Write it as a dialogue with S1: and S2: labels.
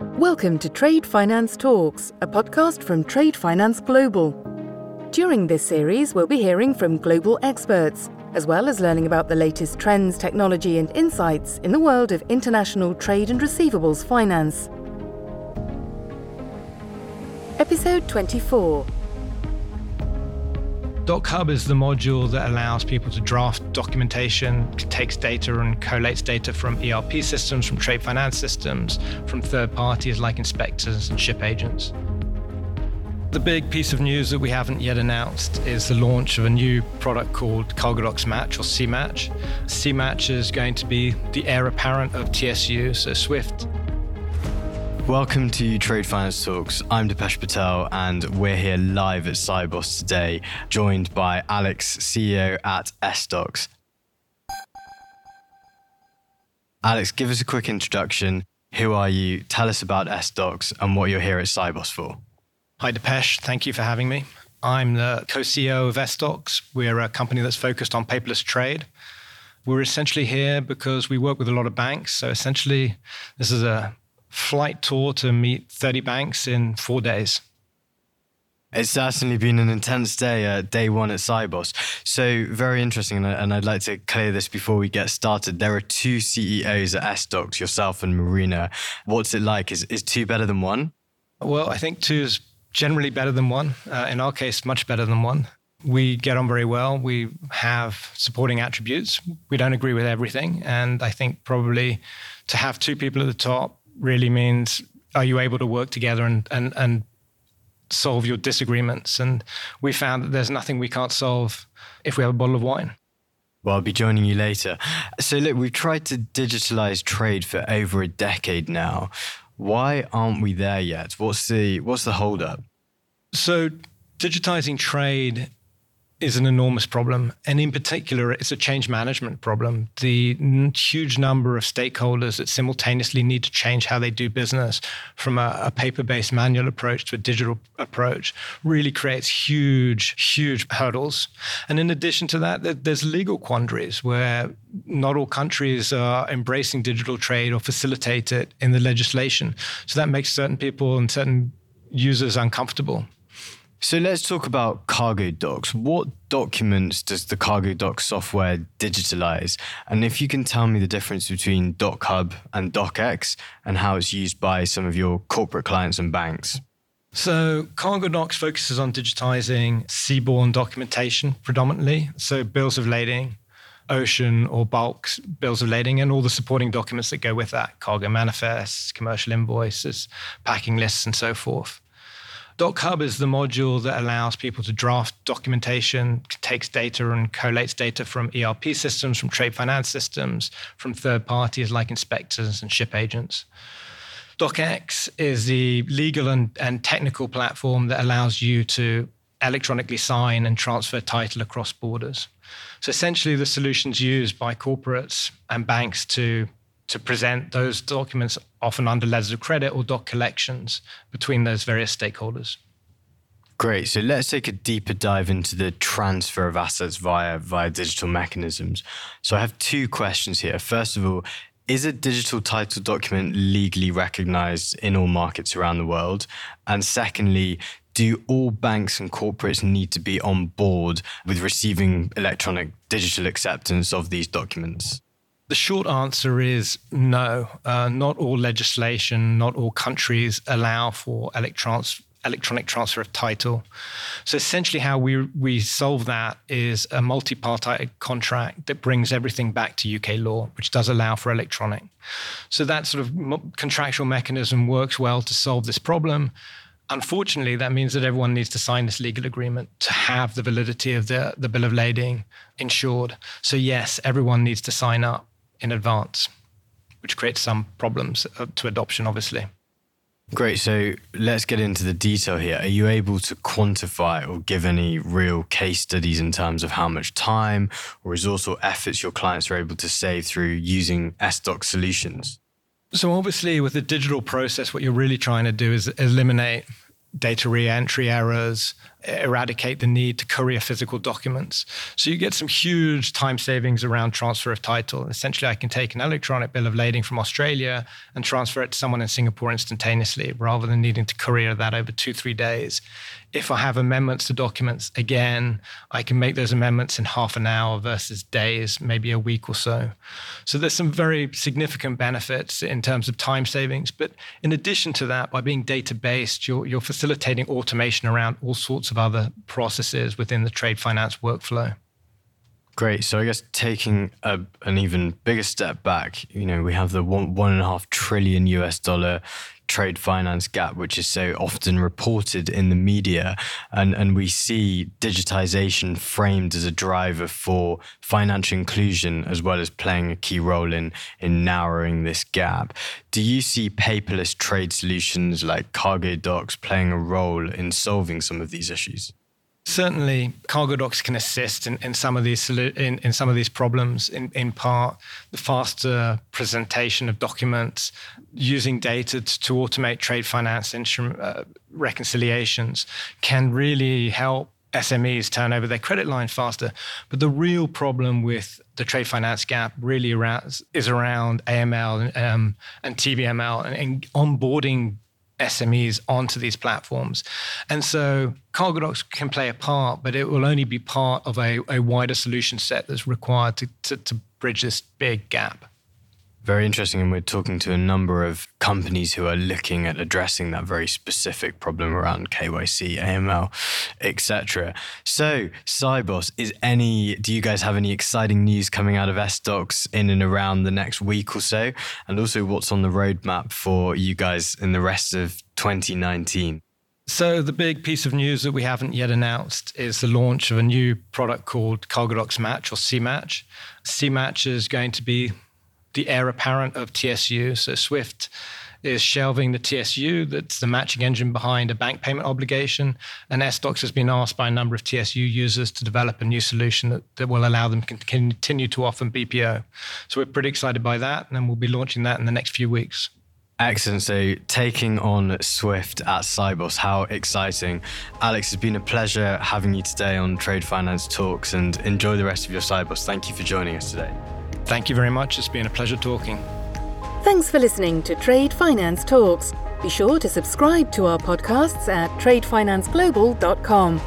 S1: Welcome to Trade Finance Talks, a podcast from Trade Finance Global. During this series, we'll be hearing from global experts, as well as learning about the latest trends, technology, and insights in the world of international trade and receivables finance. Episode 24
S2: DocHub is the module that allows people to draft documentation, takes data and collates data from ERP systems, from trade finance systems, from third parties like inspectors and ship agents. The big piece of news that we haven't yet announced is the launch of a new product called CargoDocs Match or CMatch. CMatch is going to be the heir apparent of TSU, so Swift
S3: Welcome to Trade Finance Talks. I'm Deepesh Patel, and we're here live at Sibos today, joined by Alex, CEO at essDOCS. Alex, give us a quick introduction. Who are you? Tell us about essDOCS and what you're here at Sibos for.
S2: Hi, Deepesh. Thank you for having me. I'm the co CEO of essDOCS. We're a company that's focused on paperless trade. We're essentially here because we work with a lot of banks. So essentially, this is a flight tour to meet 30 banks in four days.
S3: It's certainly been an intense day, uh, day one at Sibos. So, very interesting. And I'd like to clear this before we get started. There are two CEOs at essDOCS, yourself and Marina. What's it like? Is, is two better than one?
S2: Well, I think two is generally better than one. Uh, in our case, much better than one. We get on very well. We have supporting attributes. We don't agree with everything. And I think probably to have two people at the top really means are you able to work together and, and, and solve your disagreements? And we found that there's nothing we can't solve if we have a bottle of wine.
S3: Well, I'll be joining you later. So, look, we've tried to digitalize trade for over a decade now. Why aren't we there yet? What's the what's the holdup?
S2: So, digitizing trade is an enormous problem. And in particular, it's a change management problem. The huge number of stakeholders that simultaneously need to change how they do business from a, a paper based manual approach to a digital approach really creates huge, huge hurdles. And in addition to that, there's legal quandaries where not all countries are embracing digital trade or facilitate it in the legislation. So that makes certain people and certain users uncomfortable.
S3: So let's talk about cargo docs. What documents does the cargo doc software digitalize? And if you can tell me the difference between DocHub and DocEx and how it's used by some of your corporate clients and banks.
S2: So, Cargo Docs focuses on digitizing seaborne documentation predominantly. So, bills of lading, ocean or bulk bills of lading, and all the supporting documents that go with that cargo manifests, commercial invoices, packing lists, and so forth. DocHub is the module that allows people to draft documentation, takes data and collates data from ERP systems, from trade finance systems, from third parties like inspectors and ship agents. DocEx is the legal and, and technical platform that allows you to electronically sign and transfer title across borders. So essentially, the solutions used by corporates and banks to to present those documents often under letters of credit or doc collections between those various stakeholders.
S3: Great. So let's take a deeper dive into the transfer of assets via via digital mechanisms. So I have two questions here. First of all, is a digital title document legally recognized in all markets around the world? And secondly, do all banks and corporates need to be on board with receiving electronic digital acceptance of these documents?
S2: The short answer is no. Uh, not all legislation, not all countries allow for electrons, electronic transfer of title. So essentially, how we we solve that is a multi-party contract that brings everything back to UK law, which does allow for electronic. So that sort of contractual mechanism works well to solve this problem. Unfortunately, that means that everyone needs to sign this legal agreement to have the validity of the, the bill of lading insured. So yes, everyone needs to sign up in advance, which creates some problems uh, to adoption, obviously.
S3: Great. So let's get into the detail here. Are you able to quantify or give any real case studies in terms of how much time or resource or efforts your clients are able to save through using SDoc solutions?
S2: So, obviously, with the digital process, what you're really trying to do is eliminate data re-entry errors, eradicate the need to courier physical documents. So you get some huge time savings around transfer of title. Essentially, I can take an electronic bill of lading from Australia and transfer it to someone in Singapore instantaneously rather than needing to courier that over two, three days. If I have amendments to documents, again, I can make those amendments in half an hour versus days, maybe a week or so. So there's some very significant benefits in terms of time savings. But in addition to that, by being data based, you're, you're facilitating automation around all sorts of other processes within the trade finance workflow.
S3: Great. So I guess taking a, an even bigger step back, you know, we have the one one and a half trillion US dollar trade finance gap, which is so often reported in the media, and and we see digitization framed as a driver for financial inclusion as well as playing a key role in in narrowing this gap. Do you see paperless trade solutions like cargo docs playing a role in solving some of these issues?
S2: Certainly, cargo docs can assist in, in some of these in, in some of these problems. In, in part, the faster presentation of documents, using data to, to automate trade finance instrument, uh, reconciliations, can really help SMEs turn over their credit line faster. But the real problem with the trade finance gap really around, is around AML um, and TBML and, and onboarding SMEs onto these platforms. And so cargo docs can play a part, but it will only be part of a, a wider solution set that's required to, to, to bridge this big gap.
S3: Very interesting. And we're talking to a number of companies who are looking at addressing that very specific problem around KYC, AML, etc. So, Sibos, is any do you guys have any exciting news coming out of essDOCS in and around the next week or so? And also what's on the roadmap for you guys in the rest of 2019?
S2: So the big piece of news that we haven't yet announced is the launch of a new product called CargoDocs Match or CMatch. CMatch is going to be the heir apparent of TSU. So Swift is shelving the TSU, that's the matching engine behind a bank payment obligation. And essDOCS has been asked by a number of TSU users to develop a new solution that, that will allow them to continue to offer BPO. So we're pretty excited by that, and we'll be launching that in the next few weeks.
S3: Excellent. So taking on Swift at Sibos, how exciting. Alex, it's been a pleasure having you today on Trade Finance Talks and enjoy the rest of your Sibos. Thank you for joining us today.
S2: Thank you very much. It's been a pleasure talking.
S1: Thanks for listening to Trade Finance Talks. Be sure to subscribe to our podcasts at tradefinanceglobal.com.